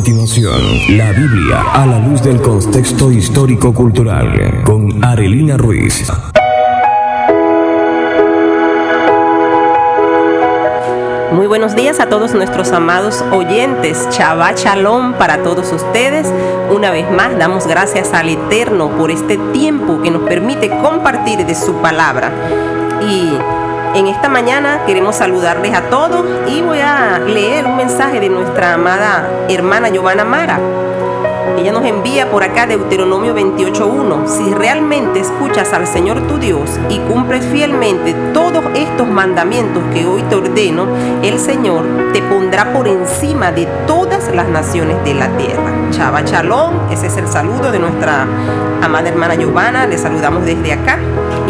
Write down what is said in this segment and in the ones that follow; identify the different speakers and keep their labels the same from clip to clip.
Speaker 1: continuación, la Biblia a la luz del contexto histórico-cultural con Arelina Ruiz.
Speaker 2: Muy buenos días a todos nuestros amados oyentes. Chava Shalom para todos ustedes. Una vez más, damos gracias al Eterno por este tiempo que nos permite compartir de su palabra. Y en esta mañana queremos saludarles a todos y voy a leer un mensaje de nuestra amada hermana Giovanna Mara. Ella nos envía por acá Deuteronomio 28.1. Si realmente escuchas al Señor tu Dios y cumples fielmente todos estos mandamientos que hoy te ordeno, el Señor te pondrá por encima de todas las naciones de la tierra. Chava Chalón, ese es el saludo de nuestra amada hermana Giovanna. Le saludamos desde acá.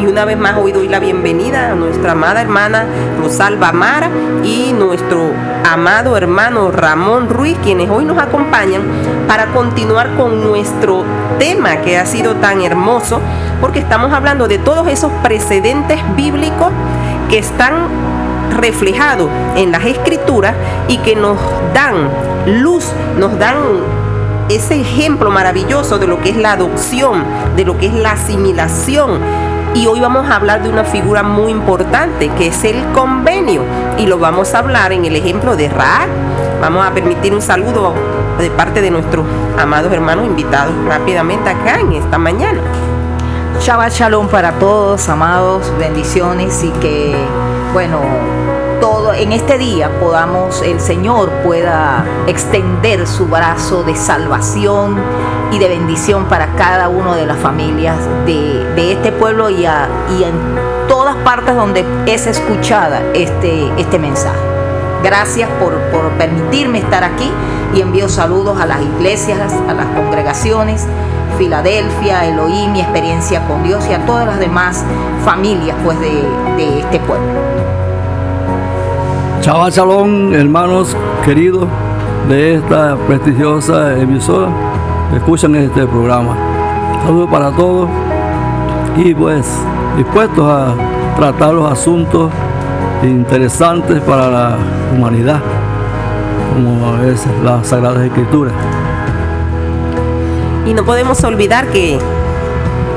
Speaker 2: Y una vez más hoy doy la bienvenida a nuestra amada hermana Rosalba Mara y nuestro amado hermano Ramón Ruiz, quienes hoy nos acompañan para continuar con nuestro tema que ha sido tan hermoso, porque estamos hablando de todos esos precedentes bíblicos que están reflejados en las escrituras y que nos dan luz, nos dan ese ejemplo maravilloso de lo que es la adopción, de lo que es la asimilación y hoy vamos a hablar de una figura muy importante que es el convenio y lo vamos a hablar en el ejemplo de Raak. Vamos a permitir un saludo de parte de nuestros amados hermanos invitados rápidamente acá en esta mañana.
Speaker 3: Shabbat Shalom para todos, amados, bendiciones y que, bueno, en este día podamos, el Señor pueda extender su brazo de salvación y de bendición para cada una de las familias de, este pueblo y, y en todas partes donde es escuchada este, este mensaje. Gracias por, por permitirme estar aquí y envío saludos a las iglesias, a las congregaciones, Filadelfia, Elohim, mi experiencia con Dios y a todas las demás familias pues, de, de este pueblo.
Speaker 4: Chava Salón, hermanos queridos de esta prestigiosa emisora escuchan este programa. Saludos para todos y pues dispuestos a tratar los asuntos interesantes para la humanidad, como es la Sagrada Escritura.
Speaker 2: Y no podemos olvidar que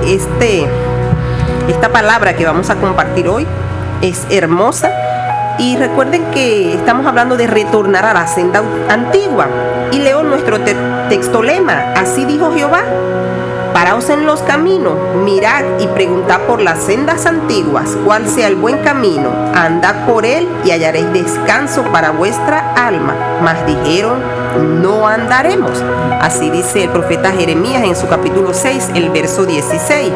Speaker 2: este, esta palabra que vamos a compartir hoy es hermosa. Y recuerden que estamos hablando de retornar a la senda antigua. Y leo nuestro texto lema. Así dijo Jehová. Paraos en los caminos, mirad y preguntad por las sendas antiguas cuál sea el buen camino, andad por él y hallaréis descanso para vuestra alma. Mas dijeron, no andaremos. Así dice el profeta Jeremías en su capítulo 6, el verso 16.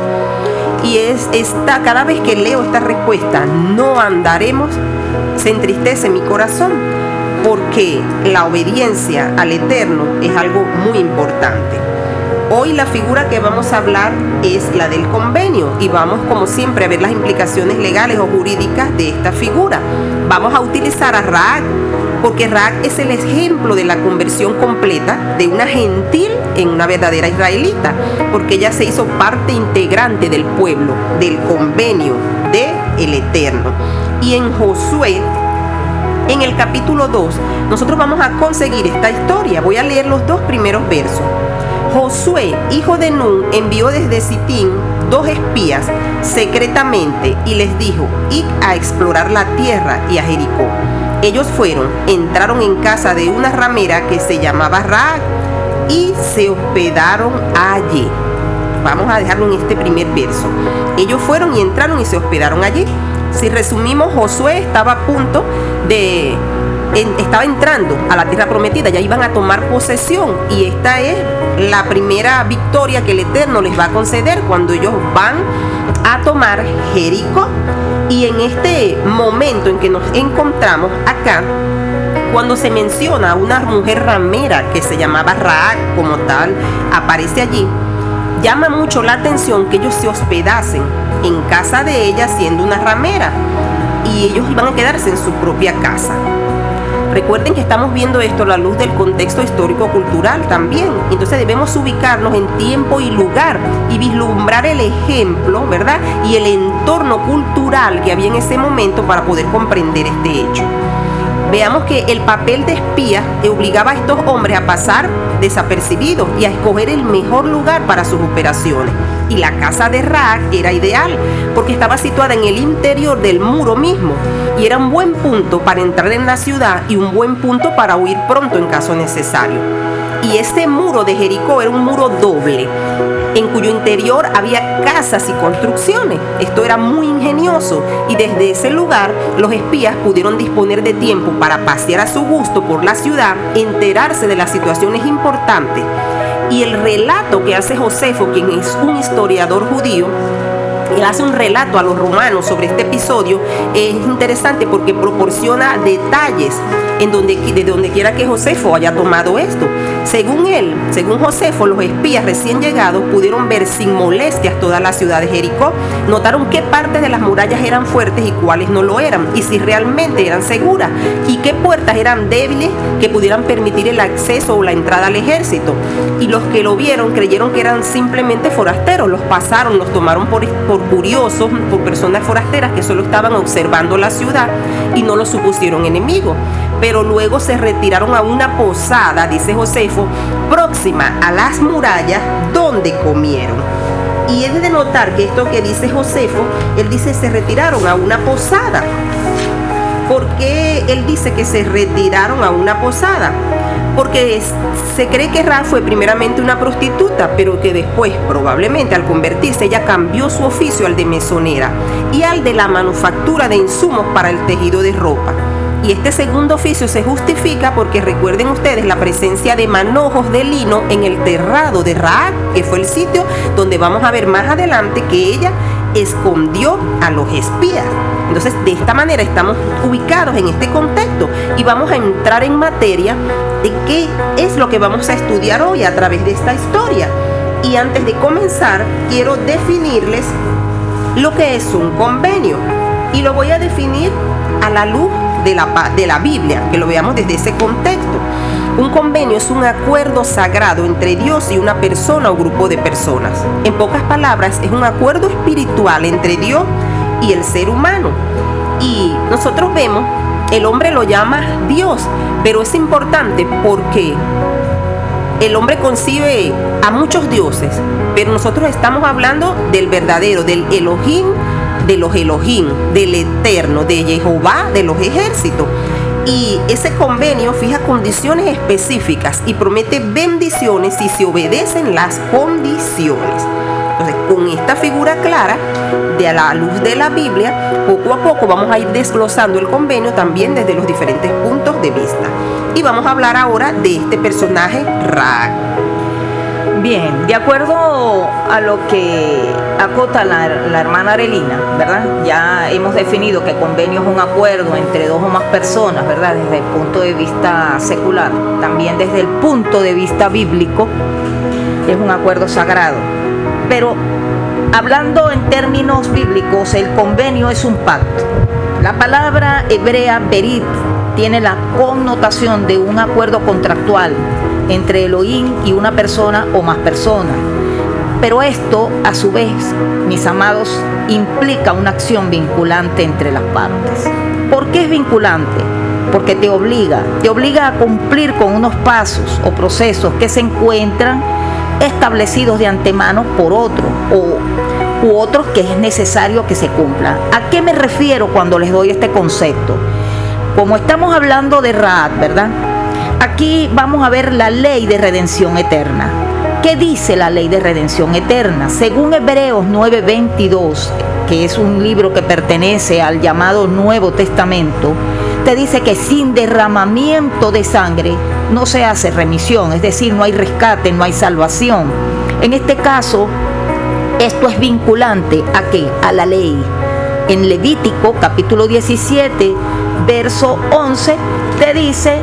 Speaker 2: Y es esta, cada vez que leo esta respuesta, no andaremos, entristece mi corazón, porque la obediencia al Eterno es algo muy importante. Hoy la figura que vamos a hablar es la del convenio y vamos como siempre a ver las implicaciones legales o jurídicas de esta figura. Vamos a utilizar a Raak porque Raak es el ejemplo de la conversión completa de una gentil en una verdadera israelita, porque ella se hizo parte integrante del pueblo, del convenio de el Eterno. Y en Josué en el capítulo 2, nosotros vamos a conseguir esta historia. Voy a leer los dos primeros versos. Josué, hijo de Nun, envió desde Sitín dos espías secretamente y les dijo, id a explorar la tierra y a Jericó. Ellos fueron, entraron en casa de una ramera que se llamaba Raak y se hospedaron allí. Vamos a dejarlo en este primer verso. Ellos fueron y entraron y se hospedaron allí. Si resumimos, Josué estaba a punto de estaba entrando a la tierra prometida, ya iban a tomar posesión y esta es la primera victoria que el Eterno les va a conceder cuando ellos van a tomar Jericó. Y en este momento en que nos encontramos acá, cuando se menciona a una mujer ramera que se llamaba Raak como tal, aparece allí, llama mucho la atención que ellos se hospedasen en casa de ella siendo una ramera y ellos iban a quedarse en su propia casa. Recuerden que estamos viendo esto a la luz del contexto histórico-cultural también. Entonces debemos ubicarnos en tiempo y lugar y vislumbrar el ejemplo, ¿verdad? Y el entorno cultural que había en ese momento para poder comprender este hecho. Veamos que el papel de espía obligaba a estos hombres a pasar desapercibidos y a escoger el mejor lugar para sus operaciones. Y la casa de Raak era ideal porque estaba situada en el interior del muro mismo y era un buen punto para entrar en la ciudad y un buen punto para huir pronto en caso necesario. Y este muro de Jericó era un muro doble en cuyo interior había casas y construcciones. Esto era muy ingenioso y desde ese lugar los espías pudieron disponer de tiempo para pasear a su gusto por la ciudad, enterarse de las situaciones importantes. Y el relato que hace Josefo, quien es un historiador judío, él hace un relato a los romanos sobre este episodio, es interesante porque proporciona detalles en donde, de donde quiera que Josefo haya tomado esto. Según él, según Josefo, los espías recién llegados pudieron ver sin molestias toda la ciudad de Jericó. Notaron qué partes de las murallas eran fuertes y cuáles no lo eran, y si realmente eran seguras, y qué puertas eran débiles que pudieran permitir el acceso o la entrada al ejército. Y los que lo vieron creyeron que eran simplemente forasteros, los pasaron, los tomaron por, por curiosos, por personas forasteras que solo estaban observando la ciudad y no lo supusieron enemigos pero luego se retiraron a una posada, dice Josefo, próxima a las murallas donde comieron. Y es de notar que esto que dice Josefo, él dice se retiraron a una posada. ¿Por qué él dice que se retiraron a una posada? Porque se cree que Ra fue primeramente una prostituta, pero que después, probablemente al convertirse, ella cambió su oficio al de mesonera y al de la manufactura de insumos para el tejido de ropa. Y este segundo oficio se justifica porque recuerden ustedes la presencia de manojos de lino en el terrado de Raab, que fue el sitio donde vamos a ver más adelante que ella escondió a los espías. Entonces, de esta manera estamos ubicados en este contexto y vamos a entrar en materia de qué es lo que vamos a estudiar hoy a través de esta historia. Y antes de comenzar, quiero definirles lo que es un convenio. Y lo voy a definir a la luz de la, de la Biblia, que lo veamos desde ese contexto. Un convenio es un acuerdo sagrado entre Dios y una persona o grupo de personas. En pocas palabras, es un acuerdo espiritual entre Dios y el ser humano. Y nosotros vemos, el hombre lo llama Dios, pero es importante porque el hombre concibe a muchos dioses, pero nosotros estamos hablando del verdadero, del Elohim de los Elohim, del Eterno, de Jehová, de los ejércitos. Y ese convenio fija condiciones específicas y promete bendiciones si se obedecen las condiciones. Entonces, con esta figura clara, de a la luz de la Biblia, poco a poco vamos a ir desglosando el convenio también desde los diferentes puntos de vista. Y vamos a hablar ahora de este personaje Ra.
Speaker 3: Bien, de acuerdo a lo que acota la, hermana Arelina, ¿verdad? Ya hemos definido que convenio es un acuerdo entre dos o más personas, ¿verdad? Desde el punto de vista secular, también desde el punto de vista bíblico, es un acuerdo sagrado. Pero hablando en términos bíblicos, el convenio es un pacto. La palabra hebrea berit tiene la connotación de un acuerdo contractual entre Elohim y una persona o más personas. Pero esto, a su vez, mis amados, implica una acción vinculante entre las partes. ¿Por qué es vinculante? Porque te obliga, te obliga a cumplir con unos pasos o procesos que se encuentran establecidos de antemano por otro o u otros que es necesario que se cumplan. ¿A qué me refiero cuando les doy este concepto? Como estamos hablando de Raad, ¿verdad? Aquí vamos a ver la ley de redención eterna. ¿Qué dice la ley de redención eterna? Según Hebreos 9:22, que es un libro que pertenece al llamado Nuevo Testamento, te dice que sin derramamiento de sangre no se hace remisión, es decir, no hay rescate, no hay salvación. En este caso, esto es vinculante a qué? A la ley. En Levítico capítulo 17, verso 11, te dice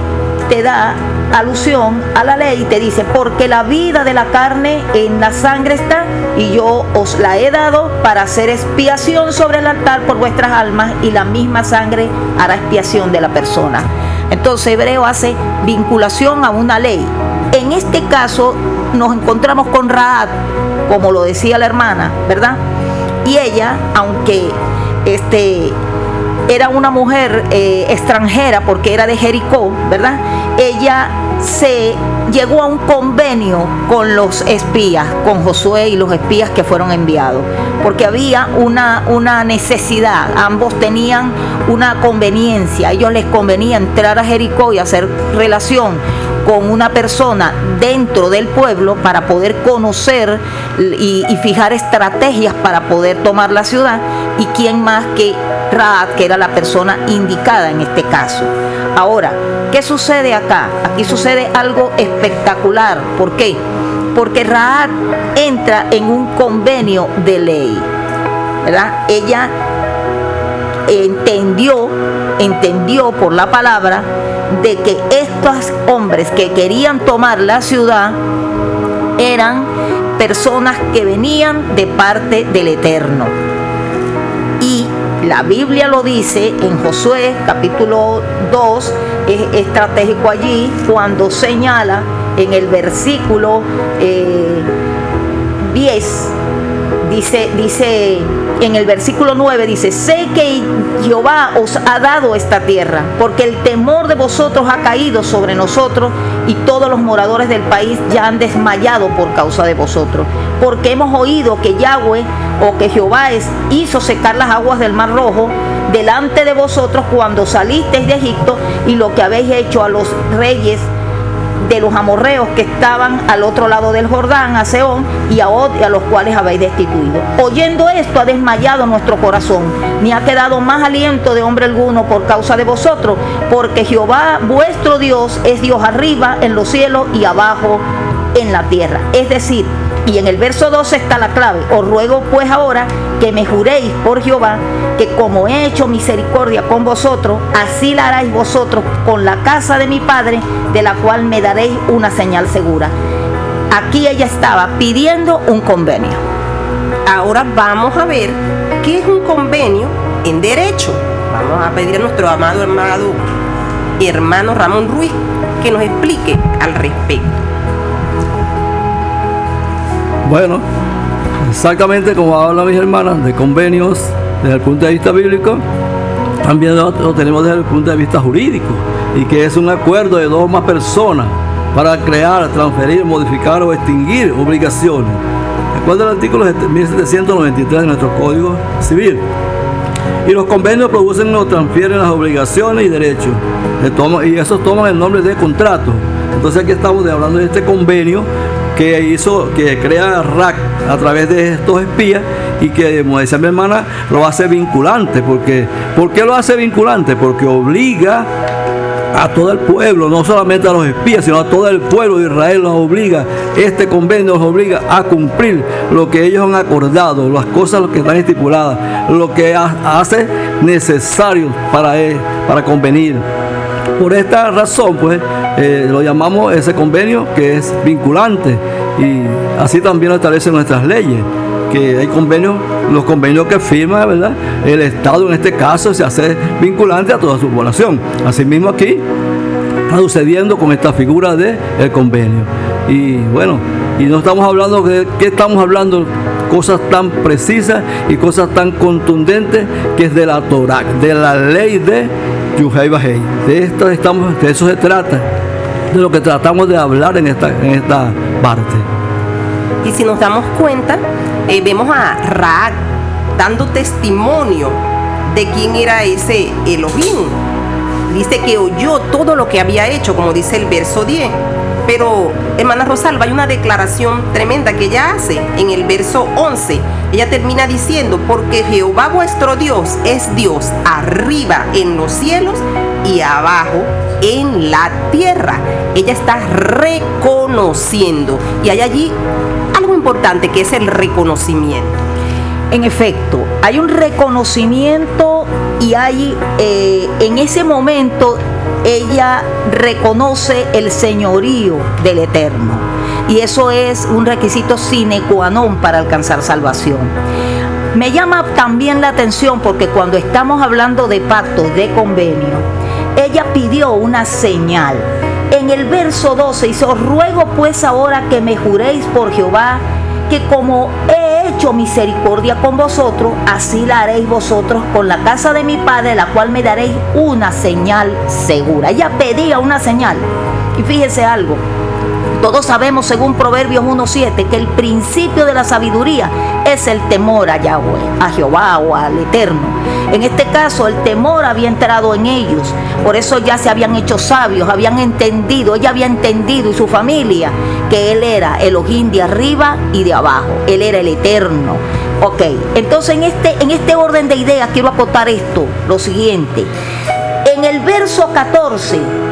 Speaker 3: te da alusión a la ley y te dice, porque la vida de la carne en la sangre está y yo os la he dado para hacer expiación sobre el altar por vuestras almas y la misma sangre hará expiación de la persona. Entonces Hebreo hace vinculación a una ley. En este caso nos encontramos con Raad, como lo decía la hermana, ¿verdad? Y ella, aunque este era una mujer eh, extranjera porque era de Jericó, ¿verdad? Ella se llegó a un convenio con los espías, con Josué y los espías que fueron enviados, porque había una, una necesidad, ambos tenían una conveniencia, a ellos les convenía entrar a Jericó y hacer relación con una persona dentro del pueblo para poder conocer y, y, fijar estrategias para poder tomar la ciudad y quién más que Raad, que era la persona indicada en este caso. Ahora, ¿qué sucede acá? Aquí sucede algo espectacular. ¿Por qué? Porque Raad entra en un convenio de ley. ¿verdad? Ella entendió, entendió por la palabra de que estos hombres que querían tomar la ciudad eran personas que venían de parte del Eterno. La Biblia lo dice en Josué capítulo 2, es estratégico allí cuando señala en el versículo eh, 10, dice, dice en el versículo 9 dice, sé que Jehová os ha dado esta tierra, porque el temor de vosotros ha caído sobre nosotros y todos los moradores del país ya han desmayado por causa de vosotros, porque hemos oído que Yahweh o que Jehová es, hizo secar las aguas del mar rojo delante de vosotros cuando salisteis de Egipto y lo que habéis hecho a los reyes de los amorreos que estaban al otro lado del Jordán, a Seón y a Od, a los cuales habéis destituido. Oyendo esto ha desmayado nuestro corazón, ni ha quedado más aliento de hombre alguno por causa de vosotros, porque Jehová vuestro Dios es Dios arriba en los cielos y abajo en la tierra. Es decir, y en el verso 12 está la clave. Os ruego pues ahora que me juréis por Jehová que como he hecho misericordia con vosotros, así la haráis vosotros con la casa de mi padre, de la cual me daréis una señal segura. Aquí ella estaba pidiendo un convenio.
Speaker 2: Ahora vamos a ver qué es un convenio en derecho. Vamos a pedir a nuestro amado hermano, hermano Ramón Ruiz que nos explique al respecto.
Speaker 4: Bueno, exactamente como hablan mis hermanas de convenios desde el punto de vista bíblico, también lo tenemos desde el punto de vista jurídico y que es un acuerdo de dos o más personas para crear, transferir, modificar o extinguir obligaciones. Recuerda el artículo 1793 de nuestro Código Civil. Y los convenios producen o transfieren las obligaciones y derechos. Y esos toman el nombre de contrato. Entonces aquí estamos hablando de este convenio que hizo, que crea RAC a través de estos espías y que, como decía mi hermana, lo hace vinculante. Porque, ¿Por qué lo hace vinculante? Porque obliga a todo el pueblo, no solamente a los espías, sino a todo el pueblo de Israel los obliga, este convenio los obliga a cumplir lo que ellos han acordado, las cosas que están estipuladas, lo que hace necesario para, para convenir. Por esta razón, pues, eh, lo llamamos ese convenio que es vinculante y así también lo establecen nuestras leyes que hay convenios, los convenios que firma, ¿verdad? El Estado en este caso se hace vinculante a toda su población. Asimismo aquí está sucediendo con esta figura del el convenio. Y bueno, y no estamos hablando de qué estamos hablando, cosas tan precisas y cosas tan contundentes que es de la Torah, de la ley de Yuhei Bajei. De esto estamos, de eso se trata, de lo que tratamos de hablar en esta, en esta parte.
Speaker 2: Y si nos damos cuenta, eh, vemos a Raak dando testimonio de quién era ese Elohim. Dice que oyó todo lo que había hecho, como dice el verso 10. Pero, hermana Rosalba, hay una declaración tremenda que ella hace en el verso 11. Ella termina diciendo, porque Jehová vuestro Dios es Dios arriba en los cielos y abajo en la tierra. Ella está reconociendo. Y hay allí algo importante que es el reconocimiento.
Speaker 3: En efecto, hay un reconocimiento y hay eh, en ese momento ella reconoce el señorío del Eterno. Y eso es un requisito sine qua non para alcanzar salvación. Me llama también la atención porque cuando estamos hablando de pactos, de convenio, ella pidió una señal. En el verso 12 dice, os ruego pues ahora que me juréis por Jehová, que como he hecho misericordia con vosotros, así la haréis vosotros con la casa de mi padre, la cual me daréis una señal segura. Ella pedía una señal. Y fíjese algo, todos sabemos, según Proverbios 1.7, que el principio de la sabiduría es el temor a Yahweh, a Jehová o al Eterno. En este caso, el temor había entrado en ellos. Por eso ya se habían hecho sabios, habían entendido, ella había entendido y su familia que Él era Elohim de arriba y de abajo. Él era el Eterno. Ok, entonces en este, en este orden de ideas quiero acotar esto, lo siguiente. En el verso 14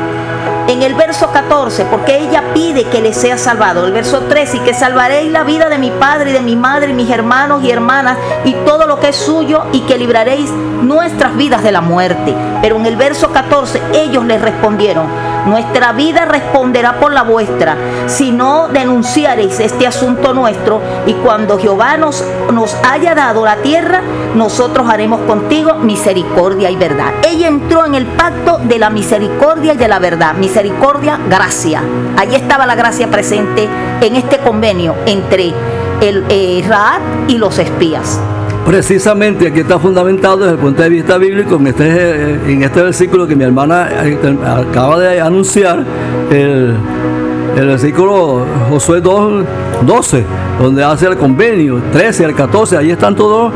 Speaker 3: en el verso 14, porque ella pide que le sea salvado. El verso 13, y que salvaréis la vida de mi padre y de mi madre y mis hermanos y hermanas y todo lo que es suyo y que libraréis nuestras vidas de la muerte. Pero en el verso 14 ellos le respondieron, nuestra vida responderá por la vuestra, si no denunciaréis este asunto nuestro, y cuando Jehová nos, nos haya dado la tierra, nosotros haremos contigo misericordia y verdad. Ella entró en el pacto de la misericordia y de la verdad. Misericordia, gracia. Allí estaba la gracia presente en este convenio entre el eh, Raad y los espías.
Speaker 4: Precisamente aquí está fundamentado desde el punto de vista bíblico en este, este versículo que mi hermana eh, acaba de anunciar, el, el versículo Josué 2, 12, donde hace el convenio, 13 al 14, ahí están todos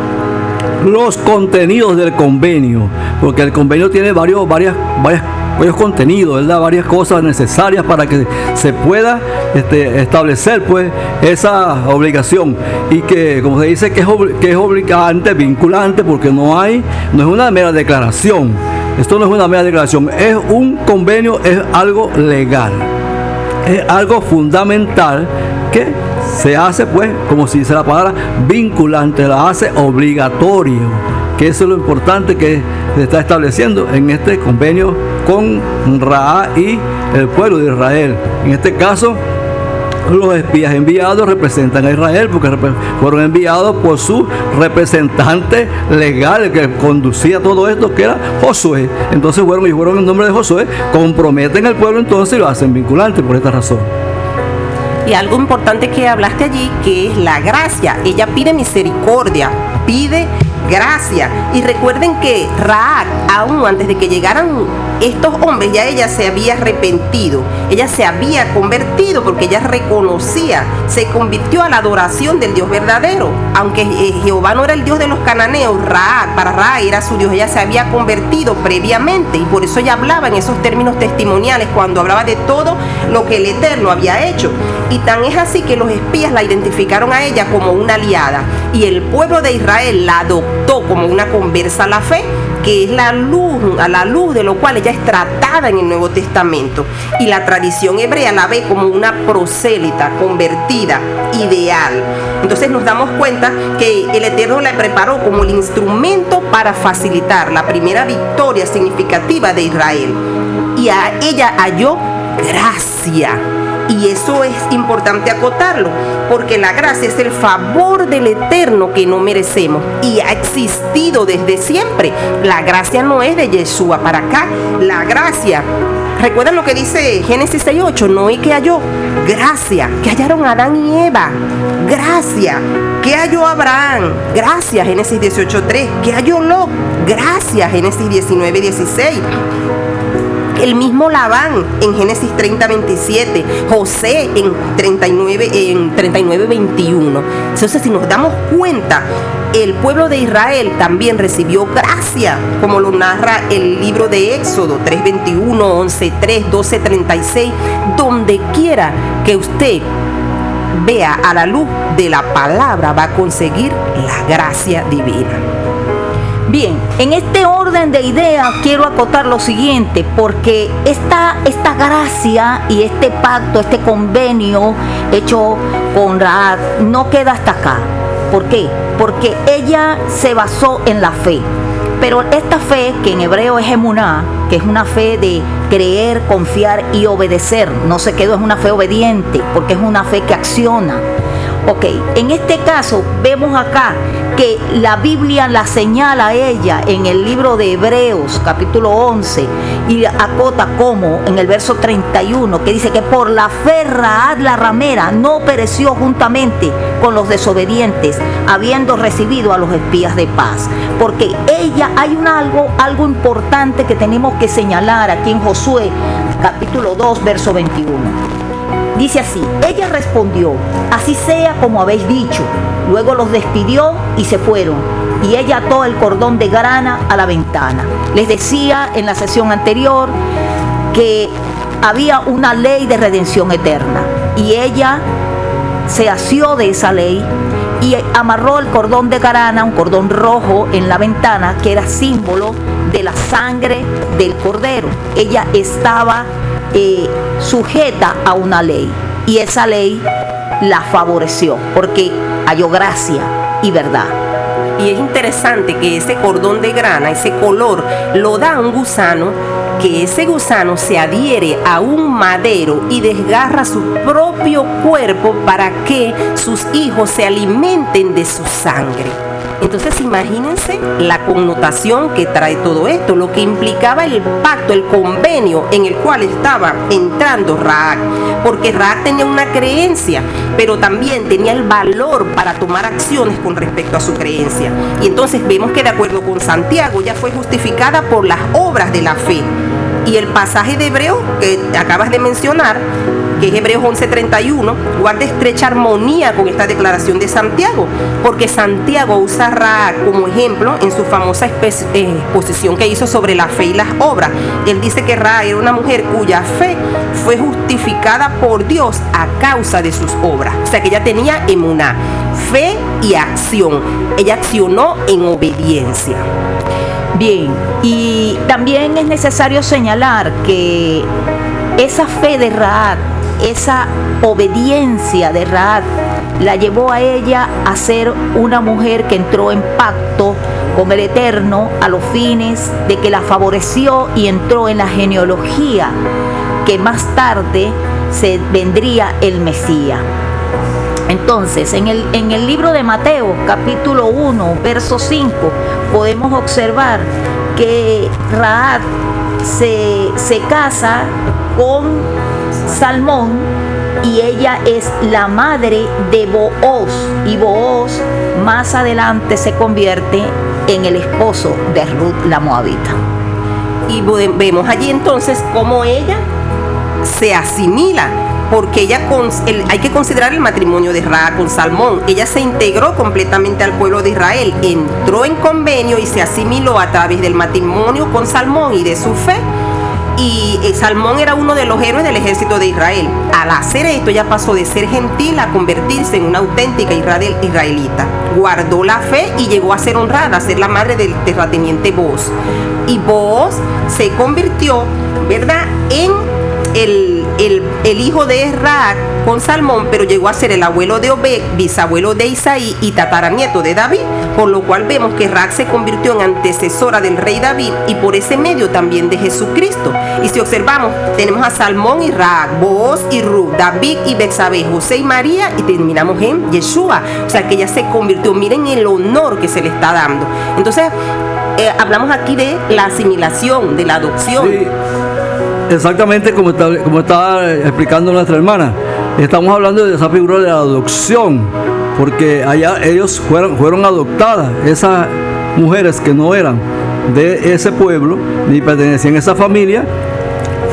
Speaker 4: los contenidos del convenio, porque el convenio tiene varios, varias, varias varios contenidos, ¿verdad? varias cosas necesarias para que se pueda este, establecer pues esa obligación y que como se dice que es, obligante, vinculante, porque no hay, no es una mera declaración. Esto no es una mera declaración, es un convenio, es algo legal, es algo fundamental que se hace pues, como si dice la palabra, vinculante, la hace obligatorio que eso es lo importante que se está estableciendo en este convenio con Ra y el pueblo de Israel. En este caso, los espías enviados representan a Israel porque fueron enviados por su representante legal que conducía todo esto, que era Josué. Entonces fueron y fueron en nombre de Josué, comprometen al pueblo entonces y lo hacen vinculante por esta razón.
Speaker 2: Y algo importante que hablaste allí, que es la gracia. Ella pide misericordia, pide gracia. Y recuerden que Raak, aún antes de que llegaran estos hombres, ya ella se había arrepentido, ella se había convertido porque ella reconocía, se convirtió a la adoración del Dios verdadero. Aunque eh, Jehová no era el Dios de los cananeos, Raak, para Raak era su Dios, ella se había convertido previamente y por eso ella hablaba en esos términos testimoniales cuando hablaba de todo lo que el Eterno había hecho. Y tan es así que los espías la identificaron a ella como una aliada y el pueblo de Israel la adoptó como una conversa a la fe que es la luz, a la luz de lo cual ella es tratada en el Nuevo Testamento. Y la tradición hebrea la ve como una prosélita, convertida, ideal. Entonces nos damos cuenta que el Eterno la preparó como el instrumento para facilitar la primera victoria significativa de Israel. Y a ella halló gracia y eso es importante acotarlo, porque la gracia es el favor del eterno que no merecemos y ha existido desde siempre. La gracia no es de Yeshua para acá, la gracia ¿Recuerdan lo que dice Génesis 6.8? No y que halló gracia, que hallaron Adán y Eva. Gracia, que halló Abraham. Gracias, Génesis 18.3. Que halló Lot. Gracias, Génesis 19.16 el mismo Labán en Génesis 30, 27, José en 39, en 39, 21. Entonces, si nos damos cuenta, el pueblo de Israel también recibió gracia, como lo narra el libro de Éxodo 3:21, 11:3, 12:36, donde quiera que usted vea a la luz de la palabra va a conseguir la gracia divina.
Speaker 3: Bien, en este orden de ideas quiero acotar lo siguiente, porque esta, esta gracia y este pacto, este convenio hecho con Raad no queda hasta acá. ¿Por qué? Porque ella se basó en la fe. Pero esta fe, que en hebreo es emuná, que es una fe de creer, confiar y obedecer, no se quedó, es una fe obediente, porque es una fe que acciona. Ok, en este caso vemos acá que la Biblia la señala a ella en el libro de Hebreos capítulo 11 y acota como en el verso 31 que dice que por la fe Raad la ramera no pereció juntamente con los desobedientes, habiendo recibido a los espías de paz. Porque ella, hay un algo, algo importante que tenemos que señalar aquí en Josué, capítulo 2, verso 21. Dice así, ella respondió, así sea como habéis dicho. Luego los despidió y se fueron. Y ella ató el cordón de grana a la ventana. Les decía en la sesión anterior que había una ley de redención eterna. Y ella se asió de esa ley y amarró el cordón de grana, un cordón rojo en la ventana, que era símbolo de la sangre del cordero. Ella estaba sujeta a una ley y esa ley la favoreció porque halló gracia y verdad.
Speaker 2: Y es interesante que ese cordón de grana, ese color, lo da un gusano que ese gusano se adhiere a un madero y desgarra su propio cuerpo para que sus hijos se alimenten de su sangre. Entonces imagínense la connotación que trae todo esto, lo que implicaba el pacto, el convenio en el cual estaba entrando Raak, porque Raak tenía una creencia, pero también tenía el valor para tomar acciones con respecto a su creencia. Y entonces vemos que de acuerdo con Santiago ya fue justificada por las obras de la fe. Y el pasaje de Hebreo que acabas de mencionar, que es Hebreos 11:31, guarda estrecha armonía con esta declaración de Santiago, porque Santiago usa Ra como ejemplo en su famosa eh, exposición que hizo sobre la fe y las obras. Él dice que Ra era una mujer cuya fe fue justificada por Dios a causa de sus obras. O sea que ella tenía emuná, fe y acción. Ella accionó en obediencia.
Speaker 3: Bien, y también es necesario señalar que esa fe de Raad, esa obediencia de Raad, la llevó a ella a ser una mujer que entró en pacto con el Eterno a los fines de que la favoreció y entró en la genealogía que más tarde se vendría el Mesías. Entonces, en el, en el libro de Mateo, capítulo 1, verso 5, podemos observar que Raad se, se casa con Salmón y ella es la madre de Booz y Booz más adelante se convierte en el esposo de Ruth la Moabita.
Speaker 2: Y vemos allí entonces cómo ella se asimila porque ella hay que considerar el matrimonio de Ra con Salmón. Ella se integró completamente al pueblo de Israel, entró en convenio y se asimiló a través del matrimonio con Salmón y de su fe. Y eh, Salmón era uno de los héroes del ejército de Israel. Al hacer esto, ella pasó de ser gentil a convertirse en una auténtica israelita. Guardó la fe y llegó a ser honrada, a ser la madre del terrateniente Boz. Y Boz se convirtió, ¿verdad?, en el el, hijo de Raak con Salmón, pero llegó a ser el abuelo de Obed, bisabuelo de Isaí y tataranieto de David, por lo cual vemos que Raak se convirtió en antecesora del rey David y por ese medio también de Jesucristo. Y si observamos, tenemos a Salmón y Raak, Booz y Ruth, David y Bexabé, José y María y terminamos en Yeshua. O sea que ella se convirtió, miren el honor que se le está dando. Entonces, eh, hablamos aquí de la asimilación, de la adopción.
Speaker 4: Exactamente como, como estaba explicando nuestra hermana. Estamos hablando de esa figura de adopción, porque allá ellos fueron, fueron adoptadas, esas mujeres que no eran de ese pueblo, ni pertenecían a esa familia,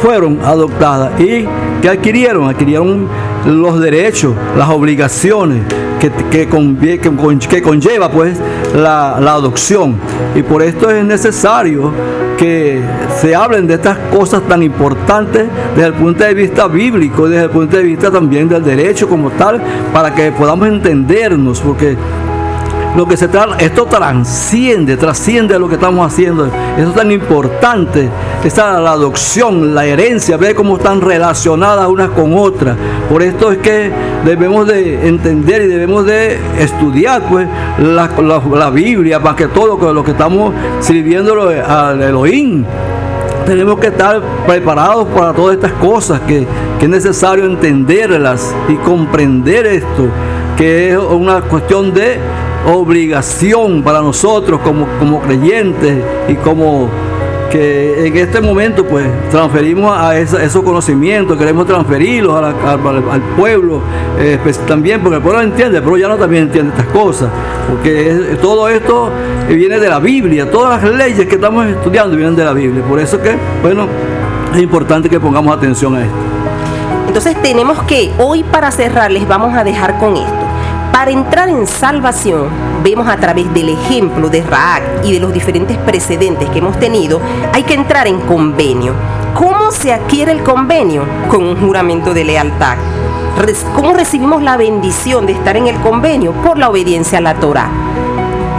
Speaker 4: fueron adoptadas y que adquirieron, adquirieron los derechos, las obligaciones que, que, que conlleva pues la, la adopción. Y por esto es necesario que se hablen de estas cosas tan importantes desde el punto de vista bíblico, desde el punto de vista también del derecho como tal, para que podamos entendernos, porque lo que se esto trasciende, trasciende lo que estamos haciendo. Eso es tan importante. Esta la adopción, la herencia, ve cómo están relacionadas unas con otras. Por esto es que debemos de entender y debemos de estudiar pues la, la, Biblia, más que todo lo que estamos sirviendo al Elohim. Tenemos que estar preparados para todas estas cosas, que, que es necesario entenderlas y comprender esto, que es una cuestión de obligación para nosotros como, como creyentes y como que en este momento pues transferimos a esos conocimientos, queremos transferirlos al, pueblo eh, pues, también, porque el pueblo entiende, pero ya no también entiende estas cosas, porque todo esto viene de la Biblia, todas las leyes que estamos estudiando vienen de la Biblia, por eso que, bueno, es importante que pongamos atención a esto.
Speaker 2: Entonces tenemos que, hoy para cerrar, les vamos a dejar con esto. Para entrar en salvación, vemos a través del ejemplo de Raak y de los diferentes precedentes que hemos tenido, hay que entrar en convenio. ¿Cómo se adquiere el convenio? Con un juramento de lealtad. ¿Cómo recibimos la bendición de estar en el convenio? Por la obediencia a la Torah.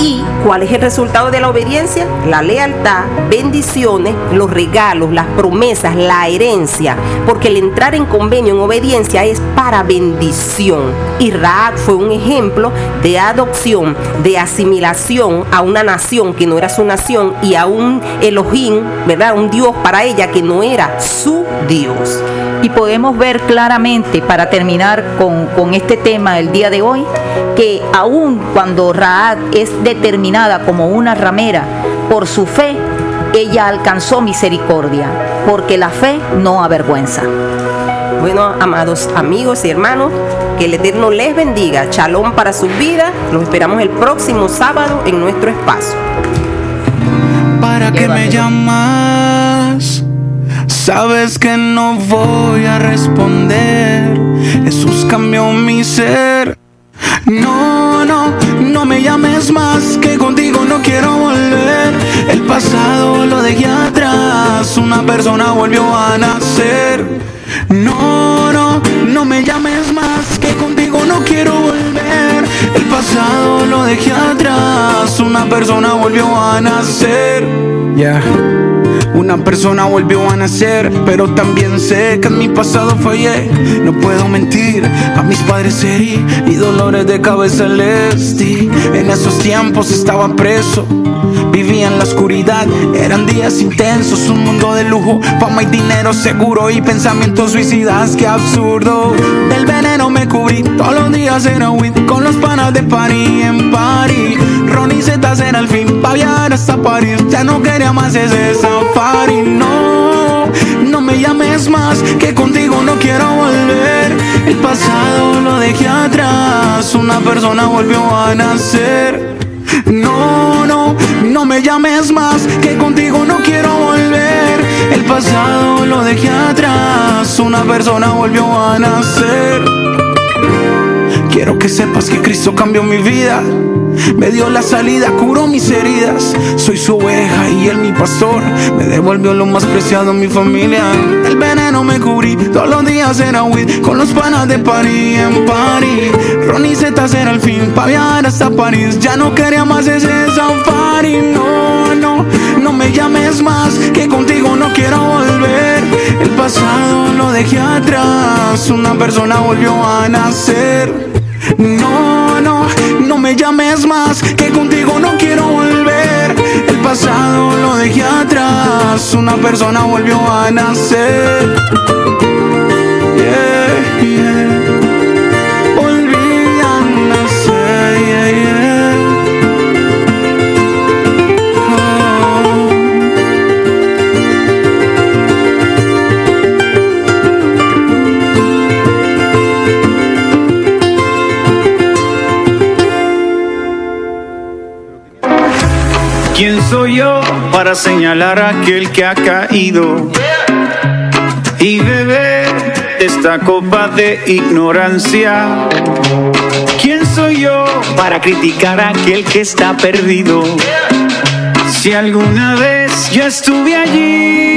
Speaker 2: ¿Y cuál es el resultado de la obediencia? La lealtad, bendiciones, los regalos, las promesas, la herencia. Porque el entrar en convenio, en obediencia, es para bendición. Y Raab fue un ejemplo de adopción, de asimilación a una nación que no era su nación y a un Elohim, ¿verdad? Un Dios para ella que no era su Dios.
Speaker 3: Y podemos ver claramente, para terminar con, con este tema del día de hoy, que aun cuando Raab es determinada como una ramera por su fe, ella alcanzó misericordia, porque la fe no avergüenza.
Speaker 2: Bueno, amados amigos y hermanos, que el Eterno les bendiga. Chalón para su vida. Los esperamos el próximo sábado en nuestro espacio.
Speaker 5: ¿Para qué me llamas? Sabes que no voy a responder. Jesús cambió mi ser. No, no, no me llames más, que contigo no quiero volver. El pasado lo dejé atrás, una persona volvió a nacer. No, no, no me llames más, que contigo no quiero volver. El pasado lo dejé atrás, una persona volvió a nacer. Ya. Una persona volvió a nacer, pero también sé que en mi pasado fallé. No puedo mentir, a mis padres herí y dolores de cabeza les di. En esos tiempos estaba preso, vivía en la oscuridad. Eran días intensos, un mundo de lujo, fama y dinero seguro y pensamientos suicidas. Qué absurdo. Del veneno me cubrí, todos los días era weed con los panas de París en París. Ronnie Z era el fin, pa' viajar hasta París. Ya no quería más ese safari. No, no me llames más, que contigo no quiero volver. El pasado lo dejé atrás, una persona volvió a nacer. No, no, no me llames más, que contigo no quiero volver. El pasado lo dejé atrás, una persona volvió a nacer. Quiero que sepas que Cristo cambió mi vida. Me dio la salida, curó mis heridas. Soy su oveja y él mi pastor. Me devolvió lo más preciado, mi familia. El veneno me cubrí, todos los días era weed. Con los panas de París en París. Ronnie Z era el fin, pa' viajar hasta París. Ya no quería más ese safari. No, no, no me llames más, que contigo no quiero volver. El pasado lo dejé atrás, una persona volvió a nacer. No me llames más, que contigo no quiero volver. El pasado lo dejé atrás, una persona volvió a nacer. ¿Quién señalar a aquel que ha caído y beber esta copa de ignorancia? ¿Quién soy yo para criticar a aquel que está perdido? Si alguna vez yo estuve allí,